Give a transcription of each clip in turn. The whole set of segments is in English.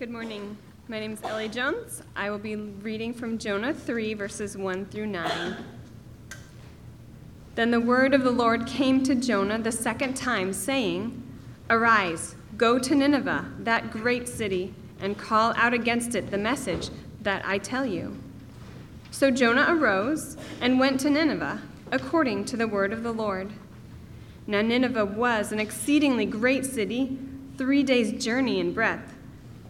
Good morning. My name is Ellie Jones. I will be reading from Jonah 3, verses 1 through 9. Then the word of the Lord came to Jonah the second time, saying, Arise, go to Nineveh, that great city, and call out against it the message that I tell you. So Jonah arose and went to Nineveh, according to the word of the Lord. Now Nineveh was an exceedingly great city, three days' journey in breadth.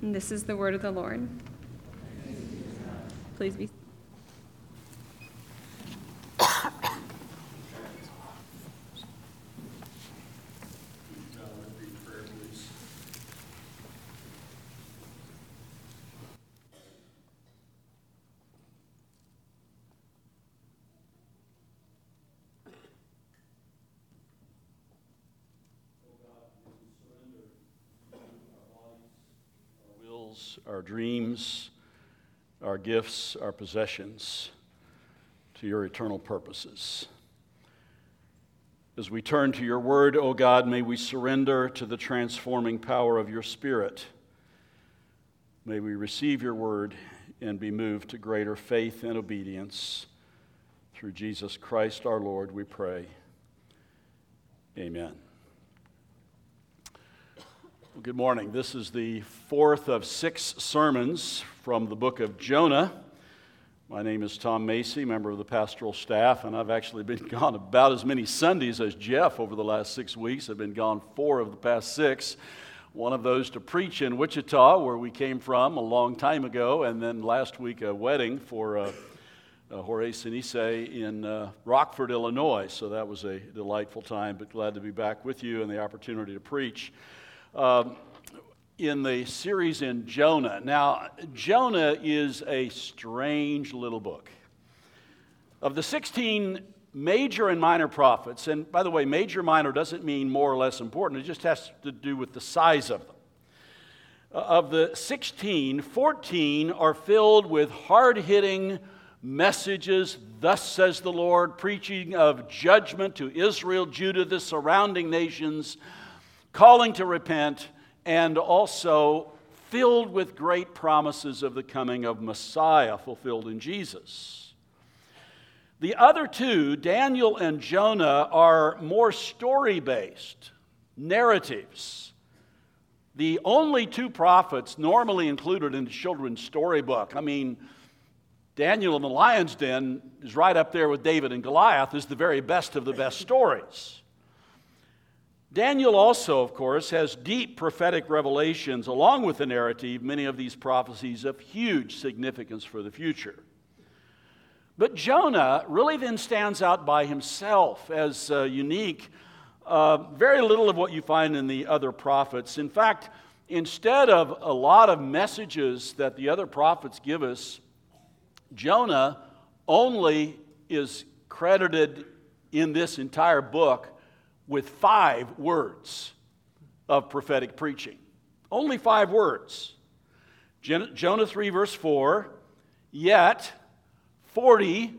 And this is the word of the Lord. Please be. our dreams, our gifts, our possessions to your eternal purposes. As we turn to your word, O God, may we surrender to the transforming power of your Spirit. May we receive your word and be moved to greater faith and obedience. Through Jesus Christ our Lord, we pray. Amen. Good morning. This is the fourth of six sermons from the book of Jonah. My name is Tom Macy, member of the pastoral staff, and I've actually been gone about as many Sundays as Jeff over the last six weeks. I've been gone four of the past six. One of those to preach in Wichita, where we came from a long time ago, and then last week a wedding for uh, uh, Jorge Sinise in uh, Rockford, Illinois. So that was a delightful time, but glad to be back with you and the opportunity to preach um, in the series in Jonah. Now, Jonah is a strange little book. Of the 16 major and minor prophets, and by the way, major, minor doesn't mean more or less important, it just has to do with the size of them. Uh, of the 16, 14 are filled with hard hitting messages, thus says the Lord, preaching of judgment to Israel, Judah, the surrounding nations calling to repent, and also filled with great promises of the coming of Messiah fulfilled in Jesus. The other two, Daniel and Jonah, are more story based narratives. The only two prophets normally included in the children's storybook. I mean, Daniel in the lion's den is right up there with David and Goliath, is the very best of the best stories. Daniel also, of course, has deep prophetic revelations along with the narrative, many of these prophecies of huge significance for the future. But Jonah really then stands out by himself as uh, unique. Uh, very little of what you find in the other prophets. In fact, instead of a lot of messages that the other prophets give us, Jonah only is credited in this entire book with five words of prophetic preaching. Only five words. Jonah 3, verse 4 Yet 40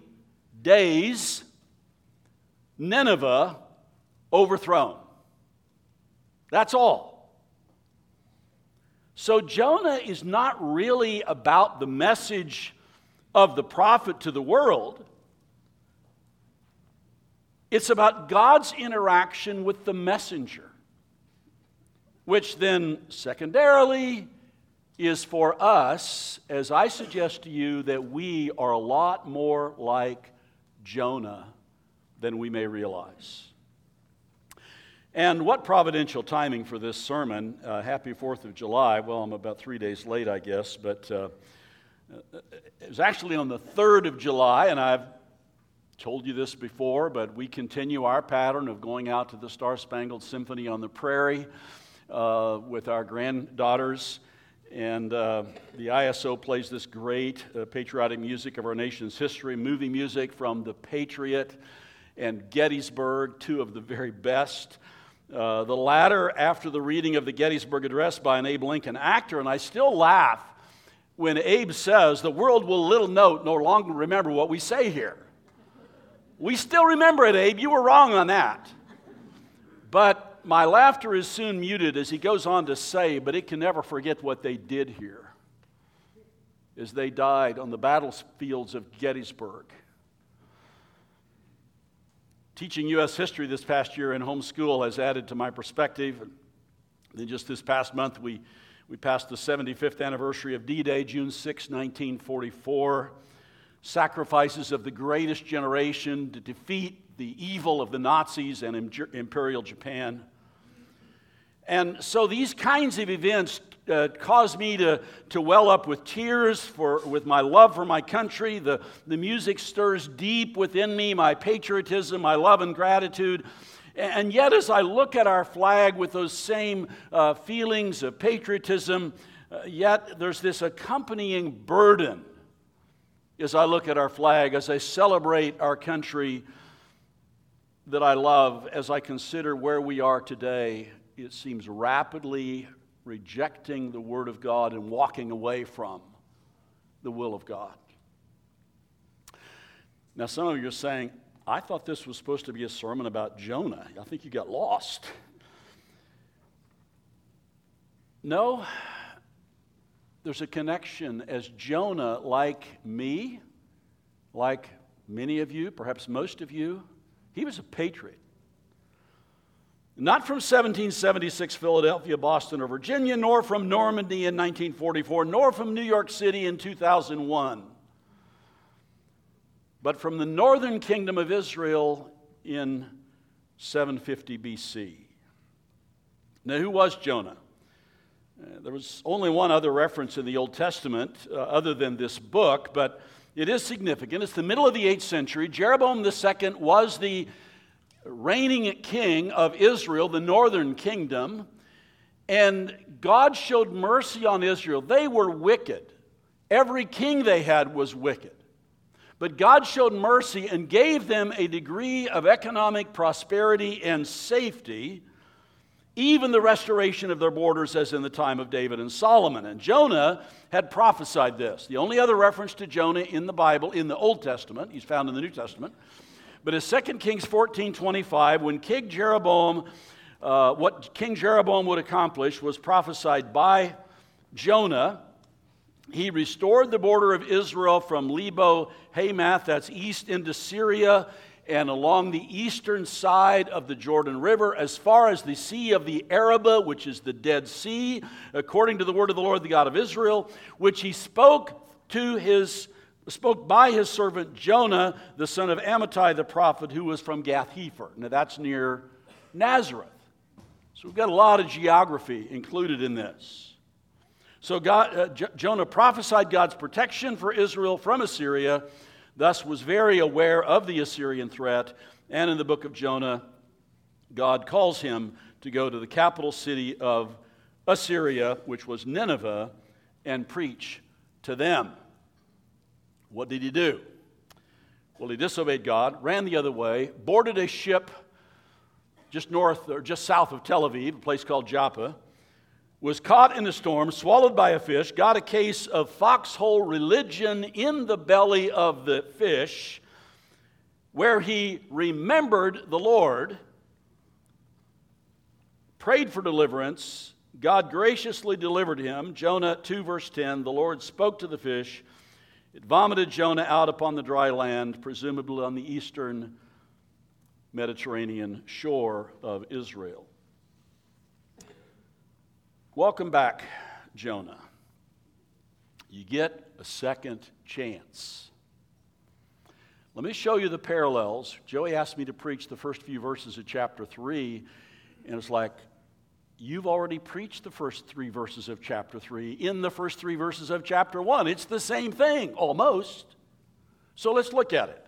days, Nineveh overthrown. That's all. So Jonah is not really about the message of the prophet to the world. It's about God's interaction with the messenger, which then, secondarily, is for us, as I suggest to you, that we are a lot more like Jonah than we may realize. And what providential timing for this sermon. Uh, happy 4th of July. Well, I'm about three days late, I guess, but uh, it was actually on the 3rd of July, and I've told you this before, but we continue our pattern of going out to the Star Spangled Symphony on the prairie uh, with our granddaughters. And uh, the ISO plays this great uh, patriotic music of our nation's history, movie music from The Patriot and Gettysburg, two of the very best. Uh, the latter after the reading of the Gettysburg Address by an Abe Lincoln actor, and I still laugh when Abe says, The world will little note, no longer remember what we say here. We still remember it, Abe. You were wrong on that. But my laughter is soon muted as he goes on to say, But it can never forget what they did here as they died on the battlefields of Gettysburg. Teaching U.S. history this past year in homeschool has added to my perspective. And then just this past month, we, we passed the 75th anniversary of D Day, June 6, 1944. Sacrifices of the greatest generation to defeat the evil of the Nazis and Imperial Japan. And so these kinds of events uh, caused me to, to well up with tears for, with my love for my country. The, the music stirs deep within me my patriotism, my love and gratitude. And yet, as I look at our flag with those same uh, feelings of patriotism, uh, yet there's this accompanying burden as I look at our flag, as I celebrate our country that I love, as I consider where we are today. It seems rapidly rejecting the Word of God and walking away from the will of God. Now, some of you are saying, I thought this was supposed to be a sermon about Jonah. I think you got lost. No, there's a connection as Jonah, like me, like many of you, perhaps most of you, he was a patriot. Not from 1776 Philadelphia, Boston, or Virginia, nor from Normandy in 1944, nor from New York City in 2001, but from the northern kingdom of Israel in 750 BC. Now, who was Jonah? Uh, there was only one other reference in the Old Testament uh, other than this book, but it is significant. It's the middle of the 8th century. Jeroboam II was the reigning king of Israel, the northern kingdom, and God showed mercy on Israel. They were wicked. Every king they had was wicked. But God showed mercy and gave them a degree of economic prosperity and safety, even the restoration of their borders, as in the time of David and Solomon. And Jonah had prophesied this. The only other reference to Jonah in the Bible, in the Old Testament, he's found in the New Testament, but in 2 Kings 14 25, when King Jeroboam, uh, what King Jeroboam would accomplish was prophesied by Jonah. He restored the border of Israel from Lebo Hamath, that's east into Syria, and along the eastern side of the Jordan River, as far as the Sea of the Arabah, which is the Dead Sea, according to the word of the Lord, the God of Israel, which he spoke to his spoke by his servant Jonah, the son of Amittai the prophet, who was from Gath Hepher. Now that's near Nazareth. So we've got a lot of geography included in this. So God, uh, J- Jonah prophesied God's protection for Israel from Assyria, thus was very aware of the Assyrian threat. And in the book of Jonah, God calls him to go to the capital city of Assyria, which was Nineveh, and preach to them. What did he do? Well, he disobeyed God, ran the other way, boarded a ship just north or just south of Tel Aviv, a place called Joppa, was caught in a storm, swallowed by a fish, got a case of foxhole religion in the belly of the fish, where he remembered the Lord, prayed for deliverance. God graciously delivered him. Jonah 2, verse 10 the Lord spoke to the fish it vomited Jonah out upon the dry land, presumably on the eastern Mediterranean shore of Israel. Welcome back, Jonah. You get a second chance. Let me show you the parallels. Joey asked me to preach the first few verses of chapter 3, and it's like, you've already preached the first three verses of chapter 3 in the first three verses of chapter 1. It's the same thing, almost. So let's look at it.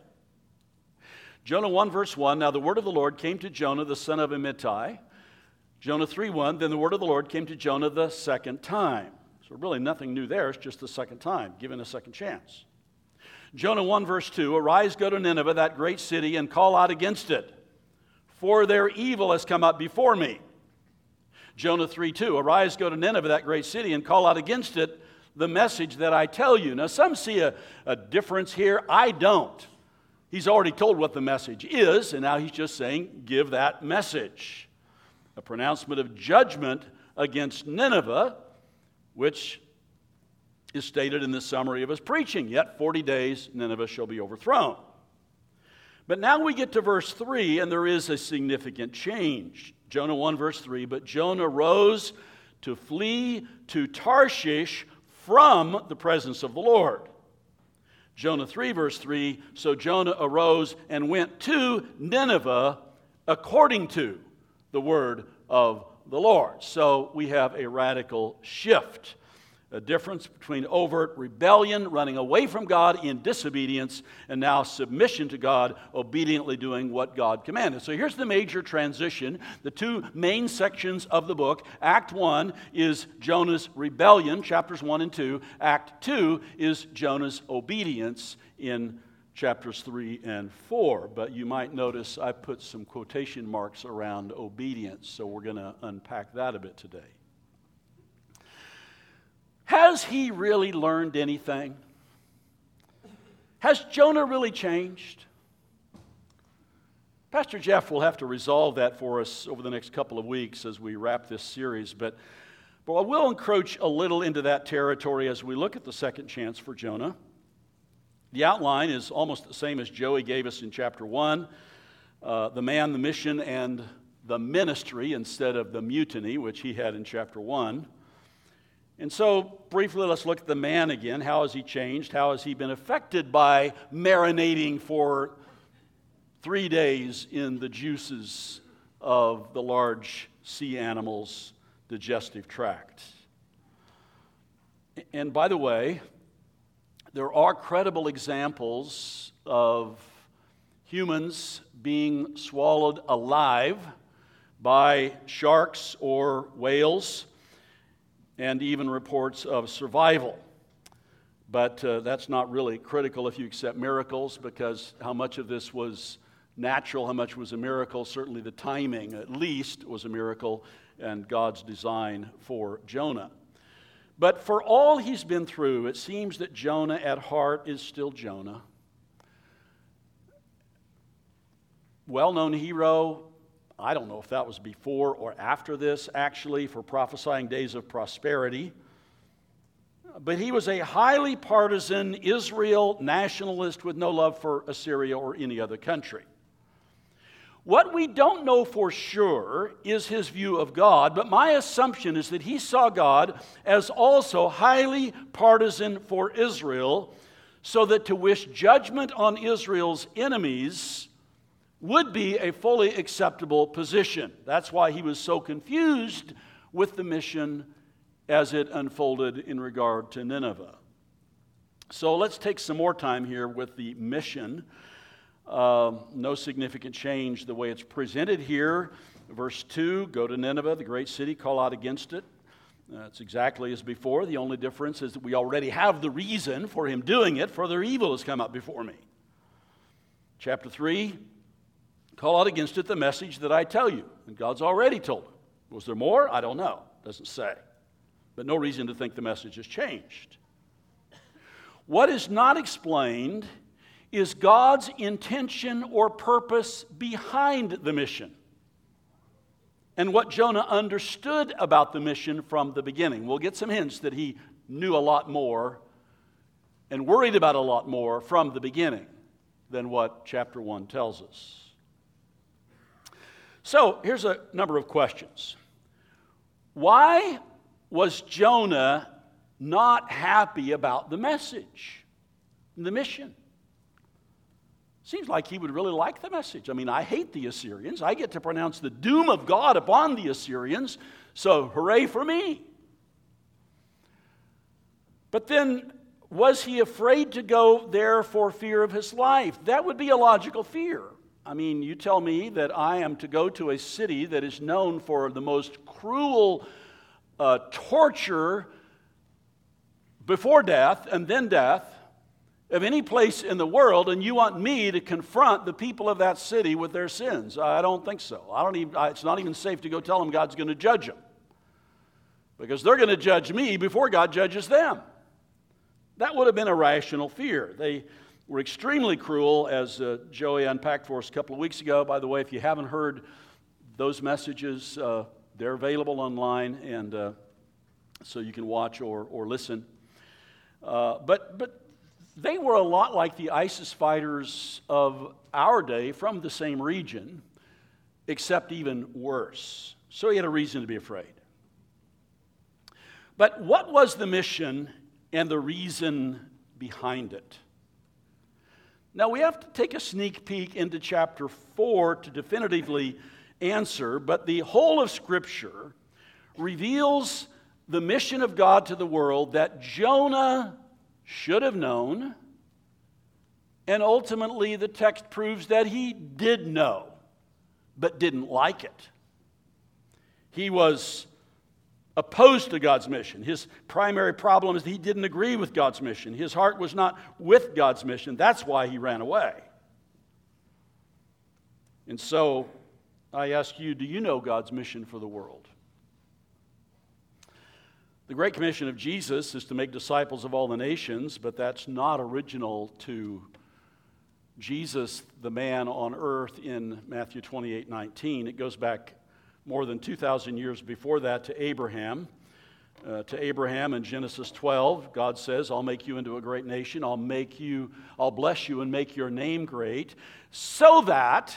Jonah 1, verse 1 Now the word of the Lord came to Jonah, the son of Amittai. Jonah 3, 1 Then the word of the Lord came to Jonah the second time. So, really, nothing new there. It's just the second time, given a second chance. Jonah 1, verse 2 Arise, go to Nineveh, that great city, and call out against it, for their evil has come up before me. Jonah 3 2 Arise, go to Nineveh, that great city, and call out against it the message that I tell you. Now, some see a, a difference here. I don't. He's already told what the message is, and now he's just saying, Give that message. A pronouncement of judgment against Nineveh which is stated in the summary of his preaching. Yet 40 days, Nineveh shall be overthrown. But now we get to verse 3, and there is a significant change. Jonah 1, verse 3 But Jonah rose to flee to Tarshish from the presence of the Lord. Jonah 3, verse 3 So Jonah arose and went to Nineveh according to the word of the Lord. So we have a radical shift, a difference between overt rebellion, running away from God in disobedience, and now submission to God, obediently doing what God commanded. So here's the major transition. The two main sections of the book Act 1 is Jonah's rebellion, chapters 1 and 2. Act 2 is Jonah's obedience in chapters 3 and 4. But you might notice I put some quotation marks around obedience, so we're going to unpack that a bit today. Has he really learned anything? Has Jonah really changed? Pastor Jeff will have to resolve that for us over the next couple of weeks as we wrap this series, but, but I will encroach a little into that territory as we look at the second chance for Jonah. The outline is almost the same as Joey gave us in chapter 1 uh, the man, the mission, and the ministry instead of the mutiny, which he had in chapter 1. And so, briefly, let's look at the man again. How has he changed? How has he been affected by marinating for three days in the juices of the large sea animal's digestive tract? And by the way, there are credible examples of humans being swallowed alive by sharks or whales, and even reports of survival. But uh, that's not really critical if you accept miracles, because how much of this was natural, how much was a miracle? Certainly the timing, at least, was a miracle, and God's design for Jonah. But for all he's been through, it seems that Jonah at heart is still Jonah. Well known hero. I don't know if that was before or after this, actually, for prophesying days of prosperity. But he was a highly partisan Israel nationalist with no love for Assyria or any other country. What we don't know for sure is his view of God, but my assumption is that he saw God as also highly partisan for Israel, so that to wish judgment on Israel's enemies would be a fully acceptable position. That's why he was so confused with the mission as it unfolded in regard to Nineveh. So let's take some more time here with the mission uh, no significant change the way it's presented here. Verse 2 Go to Nineveh, the great city, call out against it. It's exactly as before. The only difference is that we already have the reason for him doing it, for their evil has come up before me. Chapter 3 Call out against it the message that I tell you. And God's already told him. Was there more? I don't know. Doesn't say. But no reason to think the message has changed. What is not explained is God's intention or purpose behind the mission and what Jonah understood about the mission from the beginning. We'll get some hints that he knew a lot more and worried about a lot more from the beginning than what chapter 1 tells us. So here's a number of questions. Why was Jonah not happy about the message, the mission. Seems like he would really like the message. I mean, I hate the Assyrians. I get to pronounce the doom of God upon the Assyrians, so hooray for me. But then, was he afraid to go there for fear of his life? That would be a logical fear. I mean, you tell me that I am to go to a city that is known for the most cruel uh, torture before death and then death of any place in the world, and you want me to confront the people of that city with their sins. I don't think so. I don't even, it's not even safe to go tell them God's going to judge them because they're going to judge me before God judges them. That would have been a rational fear. They were extremely cruel, as uh, Joey unpacked for us a couple of weeks ago. By the way, if you haven't heard those messages, uh, they're available online, and uh, so you can watch or, or listen. Uh, but, but they were a lot like the ISIS fighters of our day from the same region, except even worse. So he had a reason to be afraid. But what was the mission and the reason behind it. Now, we have to take a sneak peek into chapter 4 to definitively answer, but the whole of Scripture reveals the mission of God to the world that Jonah should have known, and ultimately the text proves that he did know, but didn't like it. He was opposed to God's mission. His primary problem is that he didn't agree with God's mission. His heart was not with God's mission. That's why he ran away. And so I ask you do you know God's mission for the world? The Great Commission of Jesus is to make disciples of all the nations, but that's not original to Jesus, the man on earth, in Matthew 28 19. It goes back more than 2,000 years before that to Abraham. Uh, to Abraham in Genesis 12, God says, I'll make you into a great nation. I'll make you, I'll bless you and make your name great, so that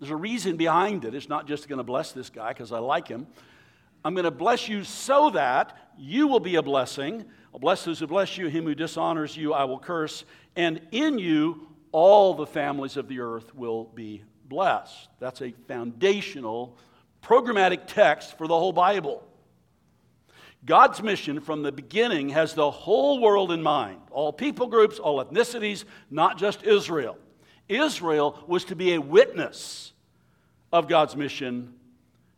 there's a reason behind it. It's not just going to bless this guy because I like him. I'm going to bless you so that you will be a blessing. I'll bless those who bless you, him who dishonors you, I will curse. And in you, all the families of the earth will be blessed. That's a foundational programmatic text for the whole Bible. God's mission from the beginning has the whole world in mind all people groups, all ethnicities, not just Israel. Israel was to be a witness of God's mission,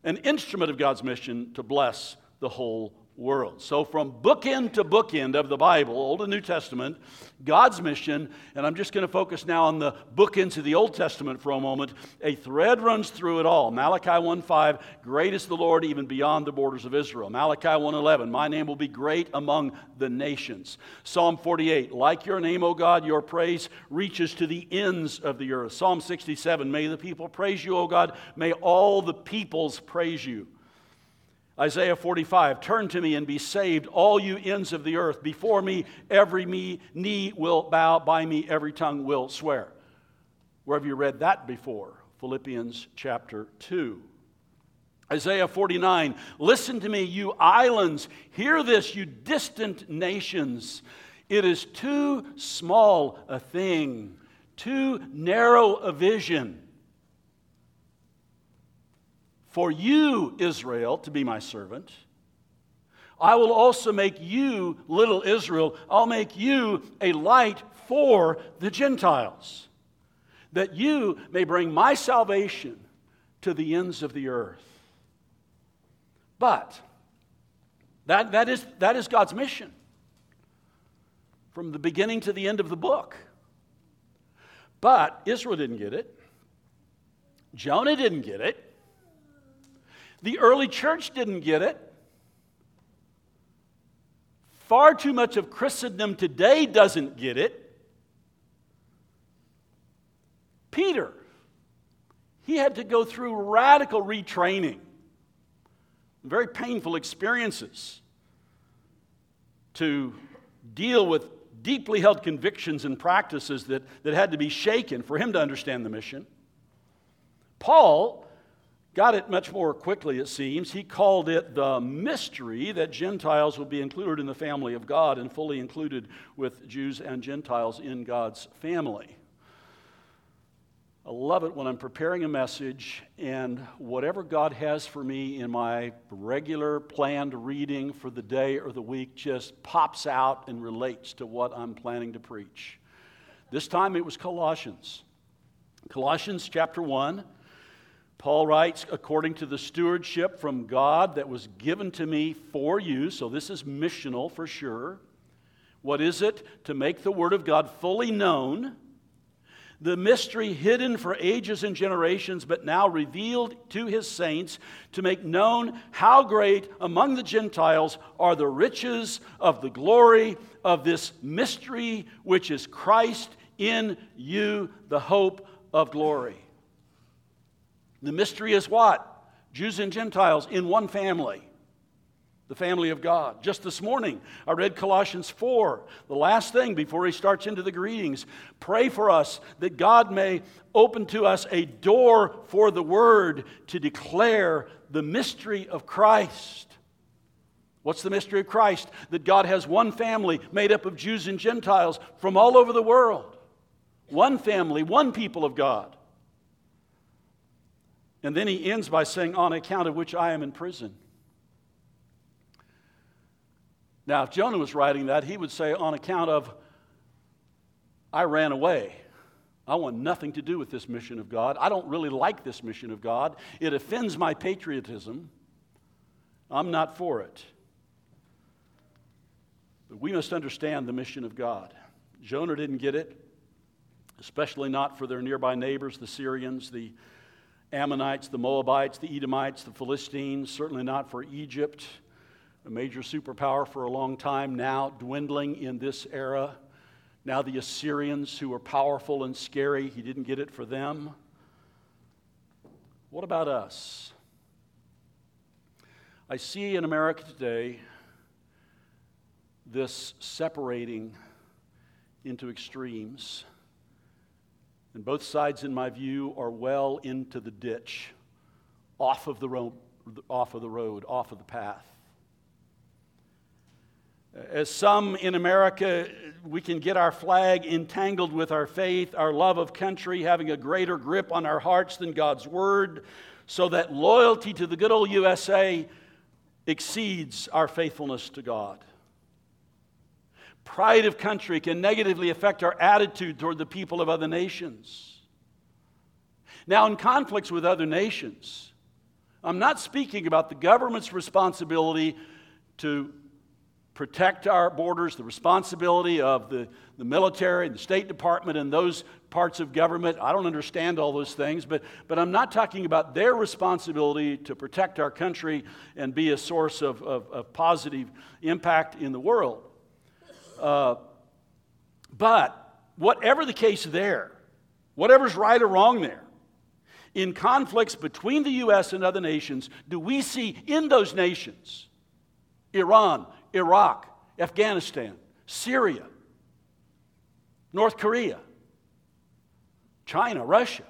an instrument of God's mission to bless the whole world. So, from bookend to bookend of the Bible, Old and New Testament, God's mission, and I'm just going to focus now on the bookends of the Old Testament for a moment. A thread runs through it all. Malachi 1:5, great is the Lord even beyond the borders of Israel. Malachi 1:11, my name will be great among the nations. Psalm 48, like your name, O God, your praise reaches to the ends of the earth. Psalm 67, may the people praise you, O God, may all the peoples praise you. Isaiah 45, turn to me and be saved, all you ends of the earth. Before me, every me, knee will bow, by me, every tongue will swear. Where have you read that before? Philippians chapter 2. Isaiah 49, listen to me, you islands. Hear this, you distant nations. It is too small a thing, too narrow a vision for you, Israel, to be my servant. I will also make you, little Israel, I'll make you a light for the Gentiles, that you may bring my salvation to the ends of the earth. But that, that, is, that is God's mission from the beginning to the end of the book. But Israel didn't get it. Jonah didn't get it. The early church didn't get it. Far too much of Christendom today doesn't get it. Peter, he had to go through radical retraining, very painful experiences to deal with deeply held convictions and practices that, that had to be shaken for him to understand the mission. Paul got it much more quickly, it seems. He called it the mystery that Gentiles would be included in the family of God and fully included with Jews and Gentiles in God's family. I love it when I'm preparing a message and whatever God has for me in my regular planned reading for the day or the week just pops out and relates to what I'm planning to preach. This time it was Colossians. Colossians chapter 1. Paul writes, according to the stewardship from God that was given to me for you, so this is missional for sure. What is it? To make the Word of God fully known the mystery hidden for ages and generations, but now revealed to his saints, to make known how great among the Gentiles are the riches of the glory of this mystery, which is Christ in you, the hope of glory. The mystery is what? Jews and Gentiles in one family the family of God. Just this morning, I read Colossians 4, the last thing before he starts into the greetings. Pray for us that God may open to us a door for the word to declare the mystery of Christ. What's the mystery of Christ? That God has one family made up of Jews and Gentiles from all over the world. One family, one people of God. And then he ends by saying, On account of which I am in prison. Now, if Jonah was writing that, he would say, on account of, I ran away. I want nothing to do with this mission of God. I don't really like this mission of God. It offends my patriotism. I'm not for it. But we must understand the mission of God. Jonah didn't get it, especially not for their nearby neighbors, the Syrians, the Ammonites, the Moabites, the Edomites, the Philistines, certainly not for Egypt a major superpower for a long time, now dwindling in this era. Now, the Assyrians, who are powerful and scary, he didn't get it for them. What about us? I see in America today this separating into extremes. And both sides, in my view, are well into the ditch, off of the, ro- off of the road, off of the path. As some in America, we can get our flag entangled with our faith, our love of country, having a greater grip on our hearts than God's Word, so that loyalty to the good old USA exceeds our faithfulness to God. Pride of country can negatively affect our attitude toward the people of other nations. Now, in conflicts with other nations, I'm not speaking about the government's responsibility to protect our borders, the responsibility of the, the military, the State Department, and those parts of government. I don't understand all those things, but, but I'm not talking about their responsibility to protect our country and be a source of, of, of positive impact in the world. Uh, but whatever the case there, whatever's right or wrong there, in conflicts between the U.S. and other nations, do we see in those nations, Iran, Iraq, Afghanistan, Syria, North Korea, China, Russia,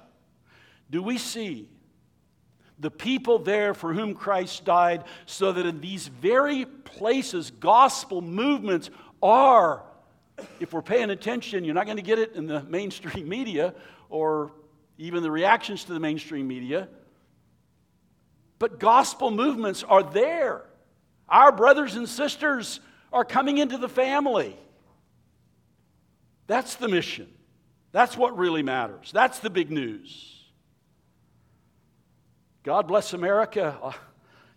do we see the people there for whom Christ died so that in these very places gospel movements are, if we're paying attention, you're not going to get it in the mainstream media or even the reactions to the mainstream media, but gospel movements are there. Our brothers and sisters are coming into the family. That's the mission. That's what really matters. That's the big news. God bless America.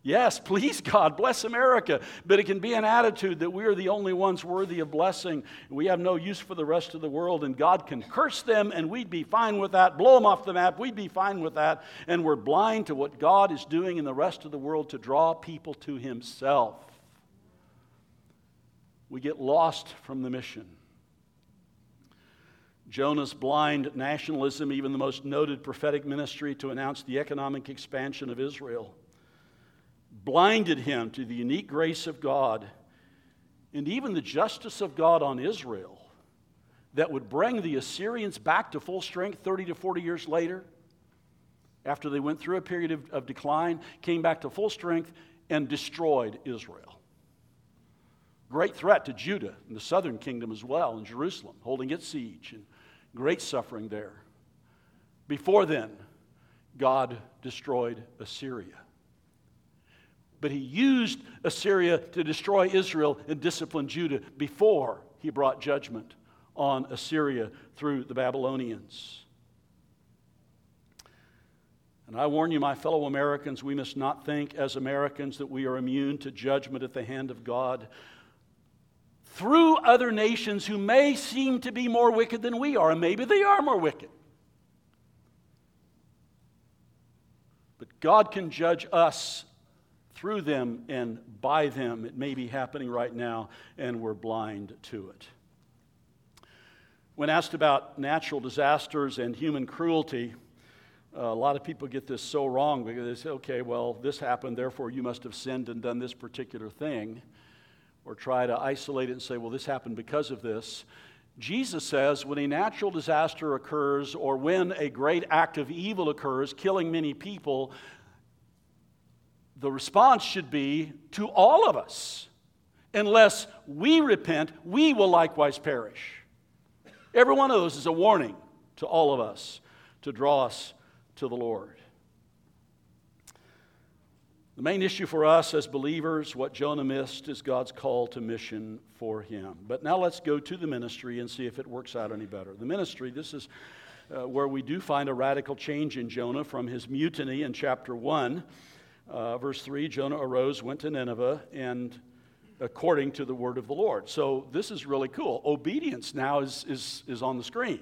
Yes, please, God, bless America. But it can be an attitude that we are the only ones worthy of blessing. We have no use for the rest of the world, and God can curse them, and we'd be fine with that. Blow them off the map, we'd be fine with that. And we're blind to what God is doing in the rest of the world to draw people to Himself we get lost from the mission. Jonah's blind nationalism, even the most noted prophetic ministry to announce the economic expansion of Israel, blinded him to the unique grace of God and even the justice of God on Israel that would bring the Assyrians back to full strength 30 to 40 years later. after they went through a period of, of decline, came back to full strength and destroyed Israel. Great threat to Judah and the southern kingdom as well, and Jerusalem, holding its siege, and great suffering there. Before then, God destroyed Assyria. But he used Assyria to destroy Israel and discipline Judah before he brought judgment on Assyria through the Babylonians. And I warn you, my fellow Americans, we must not think as Americans that we are immune to judgment at the hand of God through other nations who may seem to be more wicked than we are, and maybe they are more wicked. But God can judge us through them and by them. It may be happening right now, and we're blind to it. When asked about natural disasters and human cruelty, uh, a lot of people get this so wrong because they say, okay, well, this happened, therefore you must have sinned and done this particular thing. Or try to isolate it and say, well, this happened because of this. Jesus says when a natural disaster occurs or when a great act of evil occurs, killing many people, the response should be to all of us. Unless we repent, we will likewise perish. Every one of those is a warning to all of us to draw us to the Lord. The main issue for us as believers, what Jonah missed, is God's call to mission for him. But now let's go to the ministry and see if it works out any better. The ministry, this is uh, where we do find a radical change in Jonah from his mutiny in chapter 1. Uh, verse 3 Jonah arose, went to Nineveh, and according to the word of the Lord. So this is really cool. Obedience now is, is, is on the screen.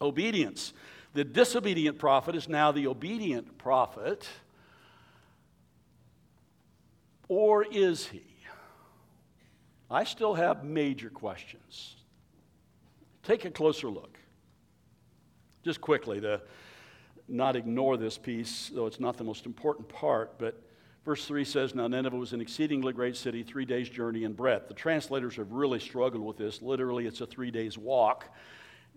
Obedience. The disobedient prophet is now the obedient prophet. Or is he? I still have major questions. Take a closer look. Just quickly, to not ignore this piece, though it's not the most important part, but Verse 3 says, Now Nineveh was an exceedingly great city, three days' journey in breadth. The translators have really struggled with this. Literally, it's a three days walk.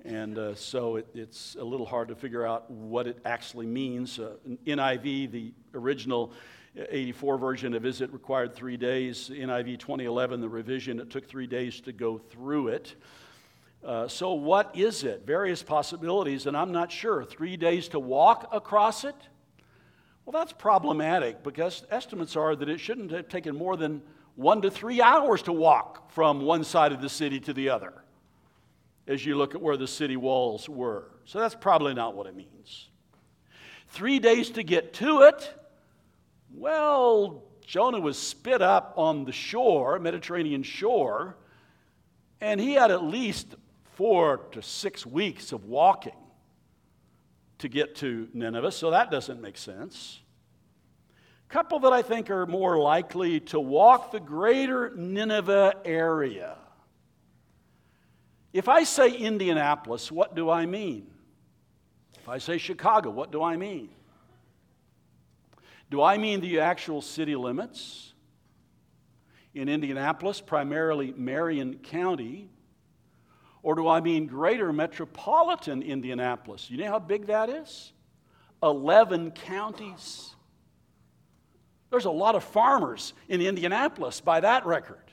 And uh, so it, it's a little hard to figure out what it actually means. Uh, NIV, the original 84 version of Is It required three days. NIV 2011, the revision, it took three days to go through it. Uh, so, what is it? Various possibilities, and I'm not sure. Three days to walk across it? Well, that's problematic because estimates are that it shouldn't have taken more than one to three hours to walk from one side of the city to the other as you look at where the city walls were. So that's probably not what it means. Three days to get to it. Well, Jonah was spit up on the shore, Mediterranean shore, and he had at least four to six weeks of walking to get to Nineveh, so that doesn't make sense. Couple that I think are more likely to walk the greater Nineveh area. If I say Indianapolis, what do I mean? If I say Chicago, what do I mean? Do I mean the actual city limits? In Indianapolis, primarily Marion County, or do I mean greater metropolitan Indianapolis? You know how big that is? 11 counties. There's a lot of farmers in Indianapolis by that record.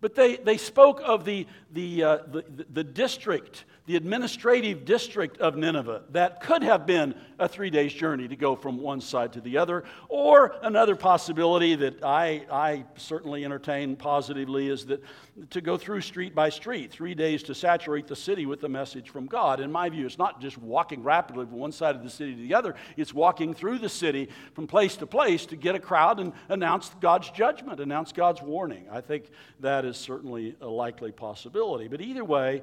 But they, they spoke of the, the, uh, the, the district the administrative district of Nineveh. That could have been a three days journey to go from one side to the other. Or another possibility that I, I certainly entertain positively is that to go through street by street, three days to saturate the city with the message from God. In my view, it's not just walking rapidly from one side of the city to the other, it's walking through the city from place to place to get a crowd and announce God's judgment, announce God's warning. I think that is certainly a likely possibility. But either way,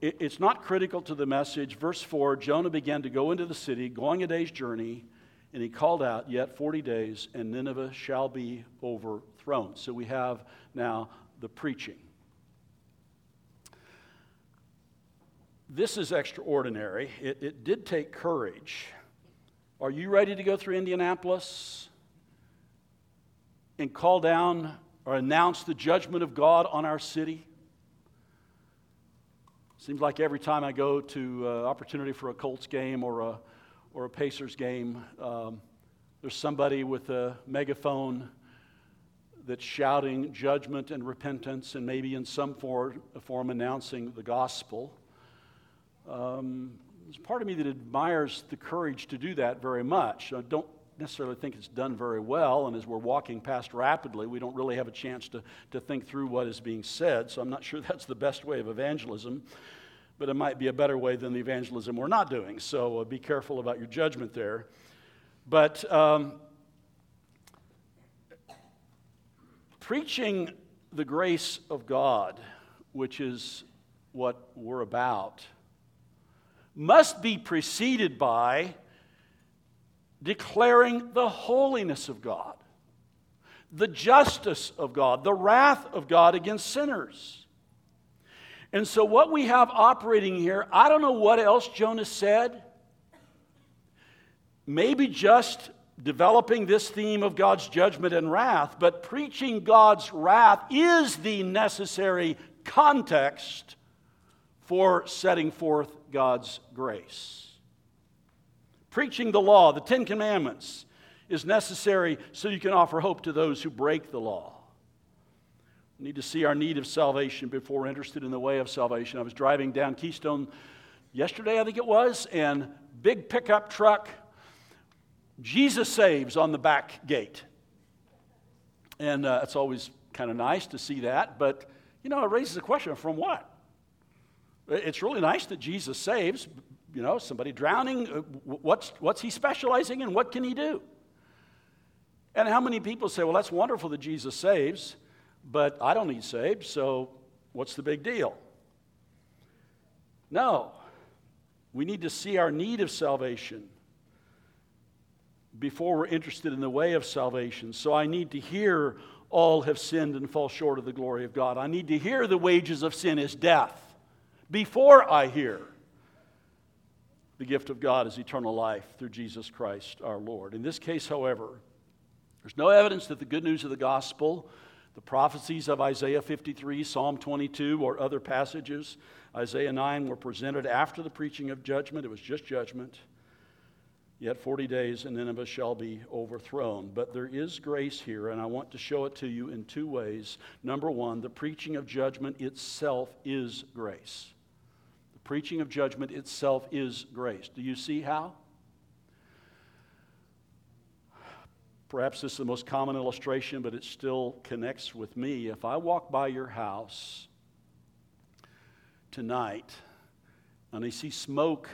it's not critical to the message. Verse 4 Jonah began to go into the city, going a day's journey, and he called out, Yet 40 days, and Nineveh shall be overthrown. So we have now the preaching. This is extraordinary. It, it did take courage. Are you ready to go through Indianapolis and call down or announce the judgment of God on our city? Seems like every time I go to uh, opportunity for a Colts game or a or a Pacers game, um, there's somebody with a megaphone that's shouting judgment and repentance and maybe in some form, form announcing the gospel. Um, there's part of me that admires the courage to do that very much. I don't necessarily think it's done very well, and as we're walking past rapidly, we don't really have a chance to, to think through what is being said, so I'm not sure that's the best way of evangelism, but it might be a better way than the evangelism we're not doing, so uh, be careful about your judgment there. But um, preaching the grace of God, which is what we're about, must be preceded by declaring the holiness of God, the justice of God, the wrath of God against sinners. And so, what we have operating here, I don't know what else Jonah said. Maybe just developing this theme of God's judgment and wrath, but preaching God's wrath is the necessary context for setting forth God's grace. Preaching the law, the Ten Commandments, is necessary so you can offer hope to those who break the law. We need to see our need of salvation before we're interested in the way of salvation. I was driving down Keystone yesterday, I think it was, and big pickup truck, Jesus saves on the back gate. And uh, it's always kind of nice to see that, but you know, it raises a question from what? It's really nice that Jesus saves, you know, somebody drowning. Uh, what's, what's he specializing in? What can he do? And how many people say, well, that's wonderful that Jesus saves, but I don't need saved, so what's the big deal? No. We need to see our need of salvation before we're interested in the way of salvation. So I need to hear all have sinned and fall short of the glory of God. I need to hear the wages of sin is death before I hear the gift of God is eternal life through Jesus Christ our Lord. In this case, however, there's no evidence that the good news of the gospel, the prophecies of Isaiah 53, Psalm 22, or other passages, Isaiah 9, were presented after the preaching of judgment. It was just judgment. Yet 40 days and Nineveh shall be overthrown. But there is grace here, and I want to show it to you in two ways. Number one, the preaching of judgment itself is grace preaching of judgment itself is grace. Do you see how? Perhaps this is the most common illustration, but it still connects with me. If I walk by your house tonight and I see smoke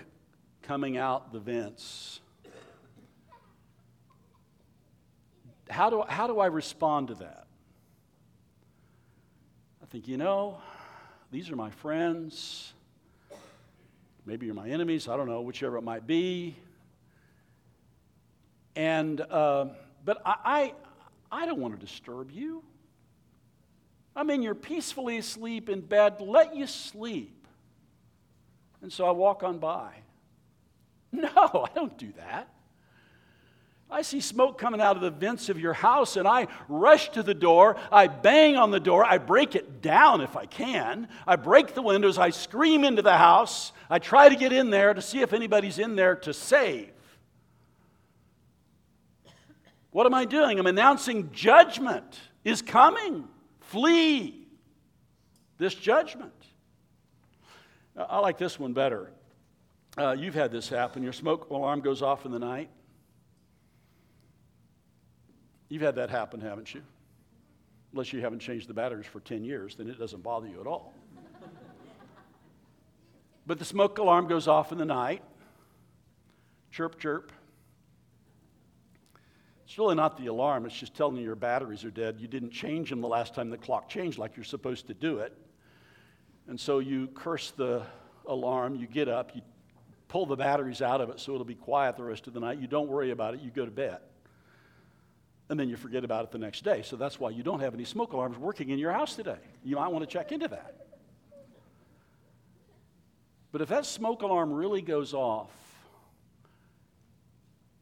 coming out the vents, how do, how do I respond to that? I think, you know, these are my friends. Maybe you're my enemies, I don't know, whichever it might be. And, uh, but I, I, I don't want to disturb you. I mean, you're peacefully asleep in bed, let you sleep. And so I walk on by. No, I don't do that. I see smoke coming out of the vents of your house, and I rush to the door. I bang on the door. I break it down if I can. I break the windows. I scream into the house. I try to get in there to see if anybody's in there to save. What am I doing? I'm announcing judgment is coming. Flee this judgment. I like this one better. Uh, you've had this happen. Your smoke alarm goes off in the night. You've had that happen, haven't you? Unless you haven't changed the batteries for 10 years, then it doesn't bother you at all. but the smoke alarm goes off in the night. Chirp, chirp. It's really not the alarm, it's just telling you your batteries are dead. You didn't change them the last time the clock changed like you're supposed to do it. And so you curse the alarm, you get up, you pull the batteries out of it so it'll be quiet the rest of the night. You don't worry about it, you go to bed and then you forget about it the next day. So that's why you don't have any smoke alarms working in your house today. You might want to check into that. But if that smoke alarm really goes off,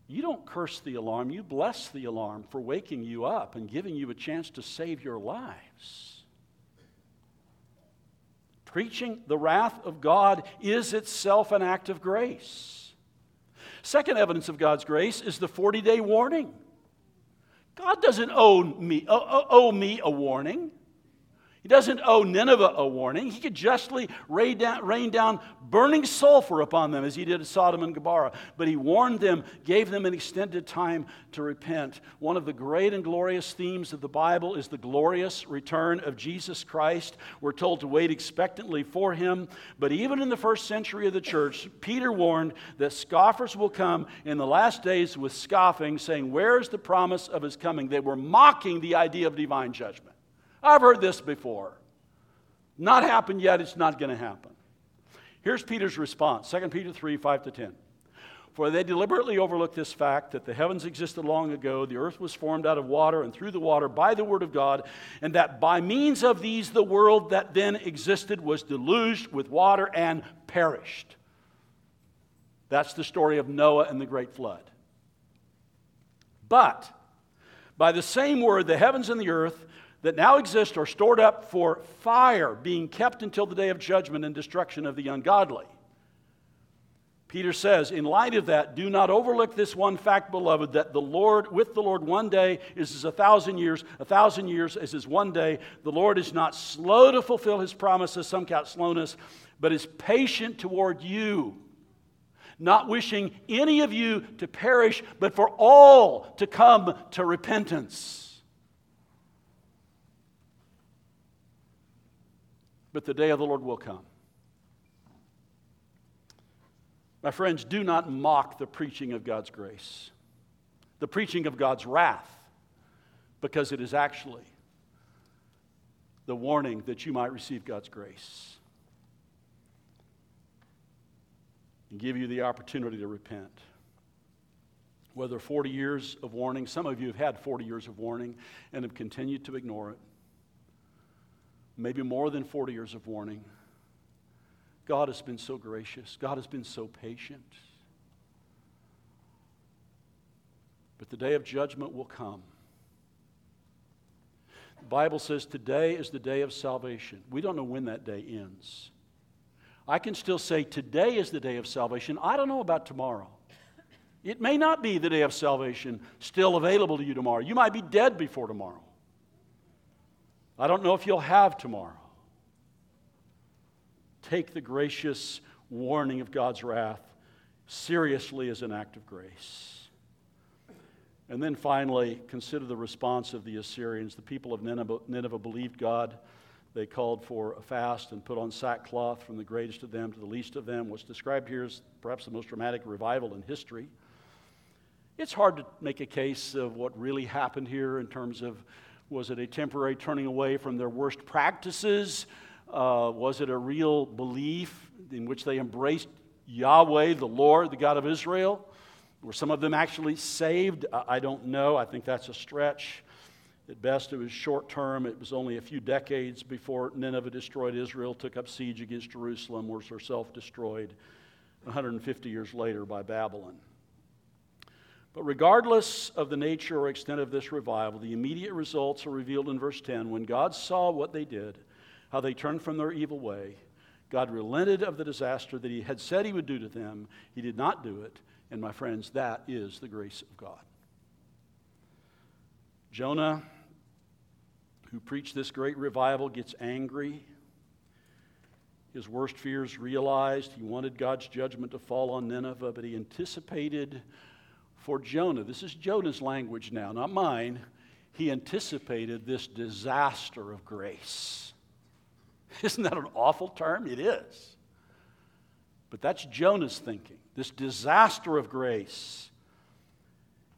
you don't curse the alarm, you bless the alarm for waking you up and giving you a chance to save your lives. Preaching the wrath of God is itself an act of grace. Second evidence of God's grace is the 40 day warning. God doesn't owe me, owe, me a warning. He doesn't owe Nineveh a warning. He could justly rain down, rain down, burning sulfur upon them as he did at Sodom and Gomorrah. But he warned them, gave them an extended time to repent. One of the great and glorious themes of the Bible is the glorious return of Jesus Christ. We're told to wait expectantly for him. But even in the first century of the church, Peter warned that scoffers will come in the last days with scoffing, saying, Where's the promise of his coming? They were mocking the idea of divine judgment. I've heard this before. Not happened yet, it's not going to happen. Here's Peter's response 2 Peter 3 5 to 10. For they deliberately overlooked this fact that the heavens existed long ago, the earth was formed out of water and through the water by the word of God, and that by means of these the world that then existed was deluged with water and perished. That's the story of Noah and the great flood. But by the same word, the heavens and the earth that now exist are stored up for fire, being kept until the day of judgment and destruction of the ungodly. Peter says, in light of that, do not overlook this one fact, beloved, that the Lord, with the Lord, one day is as a thousand years, a thousand years is as one day. The Lord is not slow to fulfill his promises, some count slowness, but is patient toward you, not wishing any of you to perish, but for all to come to repentance. But the day of the Lord will come. My friends, do not mock the preaching of God's grace, the preaching of God's wrath, because it is actually the warning that you might receive God's grace and give you the opportunity to repent. Whether 40 years of warning, some of you have had 40 years of warning and have continued to ignore it maybe more than 40 years of warning. God has been so gracious, God has been so patient. But the day of judgment will come. The Bible says today is the day of salvation. We don't know when that day ends. I can still say today is the day of salvation. I don't know about tomorrow. It may not be the day of salvation still available to you tomorrow. You might be dead before tomorrow. I don't know if you'll have tomorrow. Take the gracious warning of God's wrath seriously as an act of grace. And then finally, consider the response of the Assyrians. The people of Nineveh, Nineveh believed God. They called for a fast and put on sackcloth from the greatest of them to the least of them. What's described here is perhaps the most dramatic revival in history. It's hard to make a case of what really happened here in terms of was it a temporary turning away from their worst practices? Uh, was it a real belief in which they embraced Yahweh, the Lord, the God of Israel? Were some of them actually saved? I don't know. I think that's a stretch. At best, it was short term. It was only a few decades before Nineveh destroyed Israel, took up siege against Jerusalem, was herself destroyed 150 years later by Babylon. But regardless of the nature or extent of this revival, the immediate results are revealed in verse 10. When God saw what they did, how they turned from their evil way, God relented of the disaster that He had said He would do to them. He did not do it. And my friends, that is the grace of God. Jonah, who preached this great revival, gets angry. His worst fears realized. He wanted God's judgment to fall on Nineveh, but he anticipated for Jonah, this is Jonah's language now, not mine, he anticipated this disaster of grace. Isn't that an awful term? It is. But that's Jonah's thinking, this disaster of grace.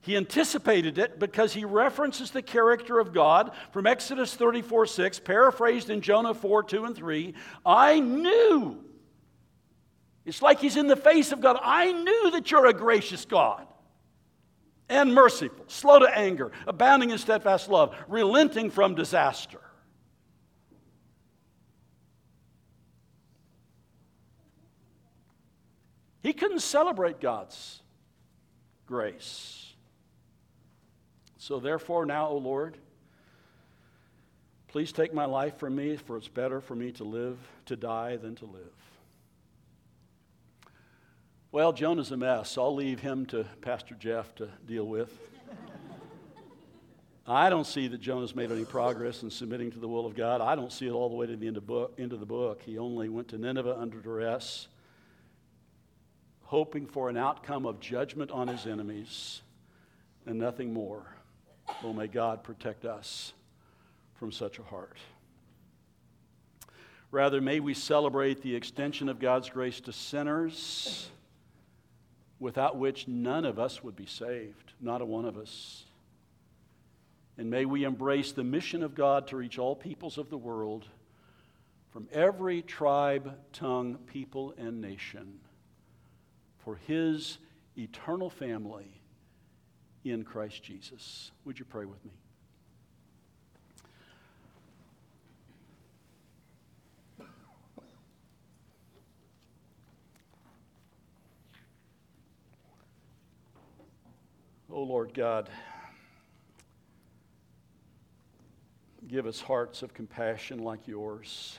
He anticipated it because he references the character of God from Exodus 34 6, paraphrased in Jonah 4 2 and 3. I knew. It's like he's in the face of God. I knew that you're a gracious God and merciful, slow to anger, abounding in steadfast love, relenting from disaster. He couldn't celebrate God's grace. So, therefore, now, O Lord, please take my life from me, for it's better for me to live, to die, than to live. Well, Jonah's a mess. I'll leave him to Pastor Jeff to deal with. I don't see that Jonah's made any progress in submitting to the will of God. I don't see it all the way to the end of, book, end of the book. He only went to Nineveh under duress, hoping for an outcome of judgment on his enemies and nothing more. Oh, may God protect us from such a heart. Rather, may we celebrate the extension of God's grace to sinners without which none of us would be saved, not a one of us. And may we embrace the mission of God to reach all peoples of the world from every tribe, tongue, people, and nation for His eternal family in Christ Jesus. Would you pray with me? Oh Lord God, give us hearts of compassion like yours.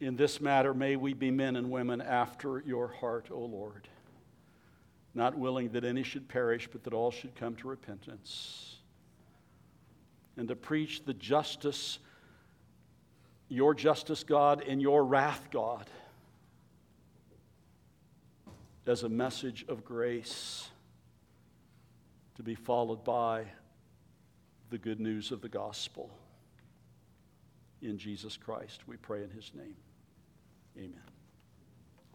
In this matter, may we be men and women after your heart, O Lord, not willing that any should perish, but that all should come to repentance. And to preach the justice, your justice, God, and your wrath, God as a message of grace to be followed by the good news of the gospel. In Jesus Christ, we pray in his name. Amen.